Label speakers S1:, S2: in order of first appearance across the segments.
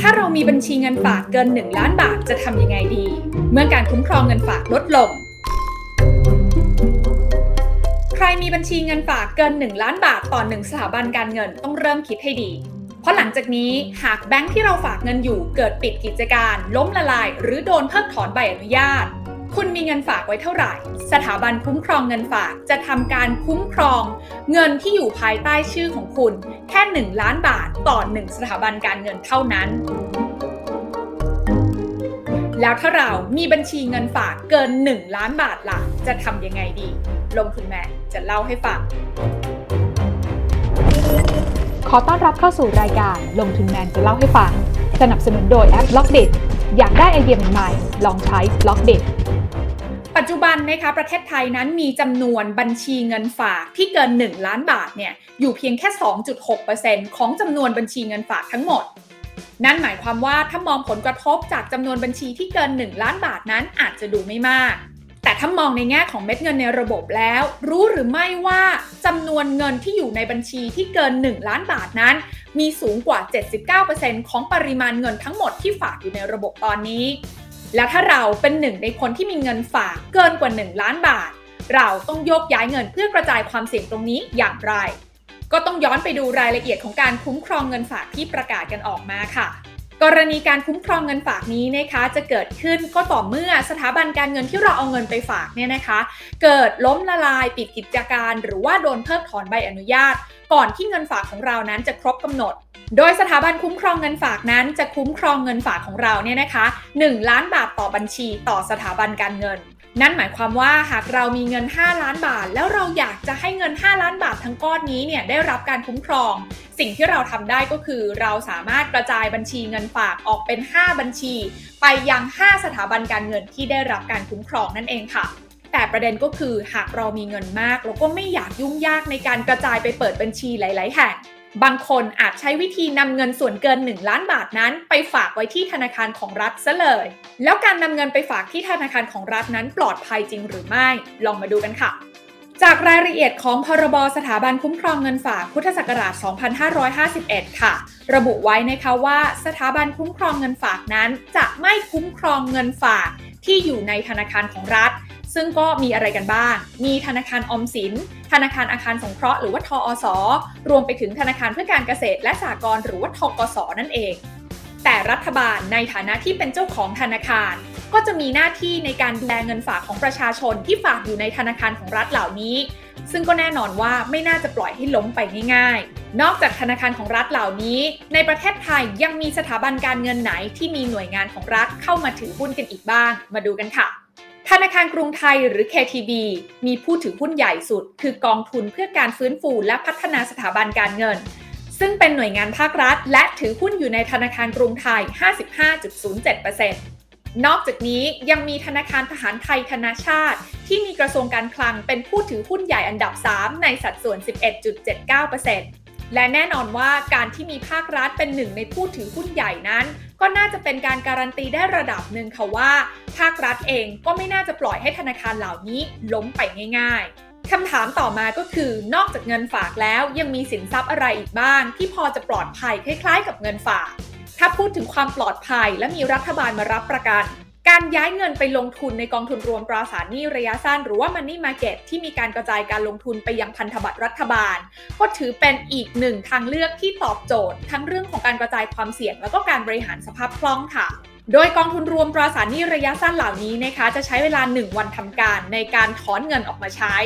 S1: ถ้าเรามีบัญชีเงินฝากเกิน 1 ล้านบาทจะทำยังไงดี เมื่อการคุ้มครองเงินฝากลดลง ใครมีบัญชีเงินฝากเกิน 1 ล้านบาทต่อหนึ่งสถาบันการเงินต้องเริ่มคิดให้ดี เพราะหลังจากนี้หากแบงค์ที่เราฝากเงินอยู่เกิดปิดกิจการ ล้มละลาย หรือโดนเพิกถอนใบอนุญาต คุณมีเงินฝากไว้เท่าไหร่ สถาบันคุ้มครองเงินฝากจะทำการคุ้มครอง เงินที่อยู่ภายใต้ชื่อของคุณ แค่ 1 ล้านบาทต่อ 1 สถาบันการเงินเท่านั้น แล้วถ้าเรามีบัญชีเงินฝากเกิน 1 ล้านบาทล่ะ จะทำยังไงดี ลงทุนแมนจะเล่าให้ฟัง
S2: ขอต้อนรับเข้าสู่รายการลงทุนแมนจะเล่าให้ฟัง สนับสนุนโดยแอป b ล็อกเดอยากได้ไอเดียใหม่ๆลองใช้ b ล็อกเด
S1: ปัจจุบันนะคะประเทศไทยนั้นมีจำนวนบัญชีเงินฝากที่เกิน 1 ล้านบาทเนี่ยอยู่เพียงแค่ 2.6%ของจำนวนบัญชีเงินฝากทั้งหมด นั่นหมายความว่าถ้ามองผลกระทบจากจำนวนบัญชีที่เกิน 1 ล้านบาทนั้นอาจจะดูไม่มาก แต่ถ้ามองในแง่ของเม็ดเงินในระบบแล้ว รู้หรือไม่ว่าจำนวนเงินที่อยู่ในบัญชีที่เกิน 1 ล้านบาทนั้น มีสูงกว่า 79%ของปริมาณเงินทั้งหมดที่ฝากอยู่ในระบบตอนนี้ แล้วถ้าเราเป็นหนึ่งในคนที่มีเงินฝากเกินกว่า 1 ล้านบาท เราต้องโยกย้ายเงินเพื่อกระจายความเสี่ยงตรงนี้อย่างไร ก็ต้องย้อนไปดูรายละเอียดของการคุ้มครองเงินฝากที่ประกาศกันออกมาค่ะ กรณีการคุ้มครองเงินฝากนี้นะคะ จะเกิดขึ้นก็ต่อเมื่อสถาบันการเงินที่เราเอาเงินไปฝากเนี่ยนะคะ เกิดล้มละลายปิดกิจการ หรือว่าโดนเพิกถอนใบอนุญาต ก่อนที่เงินฝากของเรานั้นจะครบกำหนด โดยสถาบันคุ้มครองเงินฝากนั้น จะคุ้มครองเงินฝากของเราเนี่ยนะคะ 1 ล้านบาทต่อบัญชีต่อสถาบันการเงิน นั่นหมายความว่าหากเรามีเงิน 5 ล้านบาท แล้วเราอยากจะให้เงิน 5 ล้านบาททั้งก้อนนี้เนี่ยได้รับการคุ้มครอง สิ่งที่เราทำได้ก็คือ เราสามารถกระจายบัญชีเงินฝากออกเป็น 5 บัญชี ไปยัง 5 สถาบันการเงินที่ได้รับการคุ้มครองนั่นเองค่ะแต่ประเด็นก็คือหากเรามีเงินมาก เราก็ไม่อยากยุ่งยากในการกระจายไปเปิดบัญชีหลาย ๆ แห่ง บางคนอาจใช้วิธีนำเงินส่วนเกิน 1 ล้านบาทนั้น ไปฝากไว้ที่ธนาคารของรัฐซะเลย แล้วการนำเงินไปฝากที่ธนาคารของรัฐนั้นปลอดภัยจริงหรือไม่ ลองมาดูกันค่ะจากรายละเอียดของพรบสถาบันคุ้มครองเงินฝากพุทธศักราช 2551 ค่ะ ระบุไว้นะคะว่าสถาบันคุ้มครองเงินฝากนั้น จะไม่คุ้มครองเงินฝากที่อยู่ในธนาคารของรัฐ ซึ่งก็มีอะไรกันบ้าง มีธนาคารออมสิน ธนาคารอาคารสงเคราะห์หรือว่าทออสอรวมไปถึงธนาคารเพื่อการเกษตรและสหกรณ์หรือว่าทกสนั่นเอง แต่รัฐบาลในฐานะที่เป็นเจ้าของธนาคาร ก็จะมีหน้าที่ในการดูแลเงินฝากของประชาชนที่ฝากอยู่ในธนาคารของรัฐเหล่านี้ ซึ่งก็แน่นอนว่าไม่น่าจะปล่อยให้ล้มไปง่ายๆ นอกจากธนาคารของรัฐเหล่านี้ ในประเทศไทยยังมีสถาบันการเงินไหนที่มีหน่วยงานของรัฐเข้ามาถือหุ้นกันอีกบ้าง มาดูกันค่ะ ธนาคารกรุงไทยหรือ KTB มีผู้ถือหุ้นใหญ่สุด คือกองทุนเพื่อการฟื้นฟูและพัฒนาสถาบันการเงิน ซึ่งเป็นหน่วยงานภาครัฐ และถือหุ้นอยู่ในธนาคารกรุงไทย 55.07%นอกจากนี้ยังมีธนาคารทหารไทยธนาชาติ ที่มีกระทรวงการคลังเป็นผู้ถือหุ้นใหญ่อันดับ 3 ในสัดส่วน 11.79%และแน่นอนว่าการที่มีภาครัฐเป็นหนึ่งในผู้ถือหุ้นใหญ่นั้น ก็น่าจะเป็นการการันตีได้ระดับหนึ่งค่ะว่า ภาครัฐเองก็ไม่น่าจะปล่อยให้ธนาคารเหล่านี้ล้มไปง่ายๆคำถามต่อมาก็คือนอกจากเงินฝากแล้วยังมีสินทรัพย์อะไรอีกบ้าง ที่พอจะปลอดภัยคล้ายๆ กับเงินฝาก ถ้าพูดถึงความปลอดภัยและมีรัฐบาลมารับประกัน การย้ายเงินไปลงทุนในกองทุนรวมตราสารหนี้ระยะสั้น หรือว่า Money Market ที่มีการกระจายการลงทุนไปยังพันธบัตรรัฐบาล ก็ถือเป็นอีกหนึ่งทางเลือกที่ตอบโจทย์ ทั้งเรื่องของการกระจายความเสี่ยง แล้วก็การบริหารสภาพคล่องค่ะ โดยกองทุนรวมตราสารหนี้ระยะสั้นเหล่านี้นะคะจะใช้เวลา 1 วันทำการในการถอนเงินออกมาใช้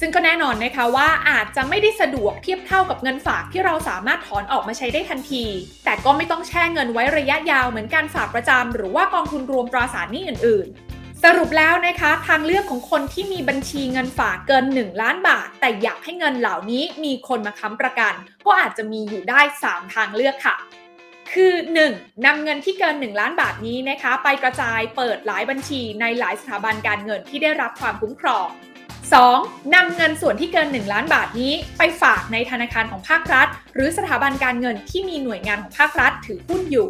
S1: ซึ่งก็แน่นอนนะคะว่าอาจจะไม่ได้สะดวกเทียบเท่ากับเงินฝากที่เราสามารถถอนออกมาใช้ได้ทันที แต่ก็ไม่ต้องแช่เงินไว้ระยะยาวเหมือนการฝากประจำหรือว่ากองทุนรวมตราสารหนี้อื่น ๆ สรุปแล้วนะคะทางเลือกของคนที่มีบัญชีเงินฝากเกิน 1 ล้านบาท แต่อยากให้เงินเหล่านี้มีคนมาค้ำประกัน ก็อาจจะมีอยู่ได้ 3 ทางเลือกค่ะ คือ 1. นำเงินที่เกิน 1 ล้านบาทนี้นะคะ ไปกระจายเปิดหลายบัญชีในหลายสถาบันการเงินที่ได้รับความคุ้มครอง 2. นำเงินส่วนที่เกิน 1 ล้านบาทนี้ ไปฝากในธนาคารของภาครัฐ หรือสถาบันการเงินที่มีหน่วยงานของภาครัฐถือหุ้นอยู่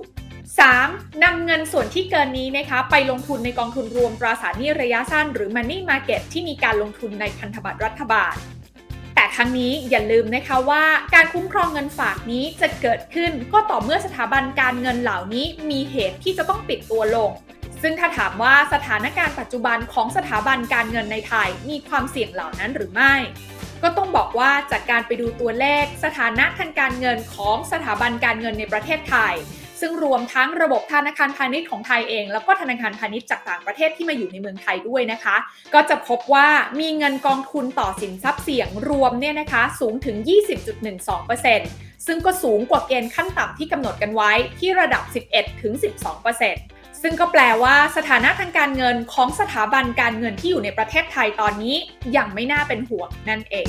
S1: 3. นำเงินส่วนที่เกินนี้นะคะ ไปลงทุนในกองทุนรวมตราสารหนี้ระยะสั้น หรือ Money Market ที่มีการลงทุนในพันธบัตรรัฐบาล ทั้งนี้อย่าลืมนะคะว่าการคุ้มครองเงินฝากนี้จะเกิดขึ้นก็ต่อเมื่อสถาบันการเงินเหล่านี้มีเหตุที่จะต้องปิดตัวลง ซึ่งถ้าถามว่าสถานการณ์ปัจจุบันของสถาบันการเงินในไทยมีความเสี่ยงเหล่านั้นหรือไม่ ก็ต้องบอกว่าจากการไปดูตัวเลขสถานะทางการเงินของสถาบันการเงินในประเทศไทย ซึ่งรวมทั้งระบบธนาคารพาณิชย์ของไทยเอง แล้วก็ธนาคารพาณิชย์จากต่างประเทศที่มาอยู่ในเมืองไทยด้วยนะคะ ก็จะพบว่ามีเงินกองทุนต่อสินทรัพย์เสี่ยงรวมเนี่ยนะคะสูงถึง 20.12%ซึ่งก็สูงกว่าเกณฑ์ขั้นต่ำที่กำหนดกันไว้ที่ระดับ 11-12%ซึ่งก็แปลว่าสถานะทางการเงินของสถาบันการเงินที่อยู่ในประเทศไทยตอนนี้ยังไม่น่าเป็นห่วงนั่นเอง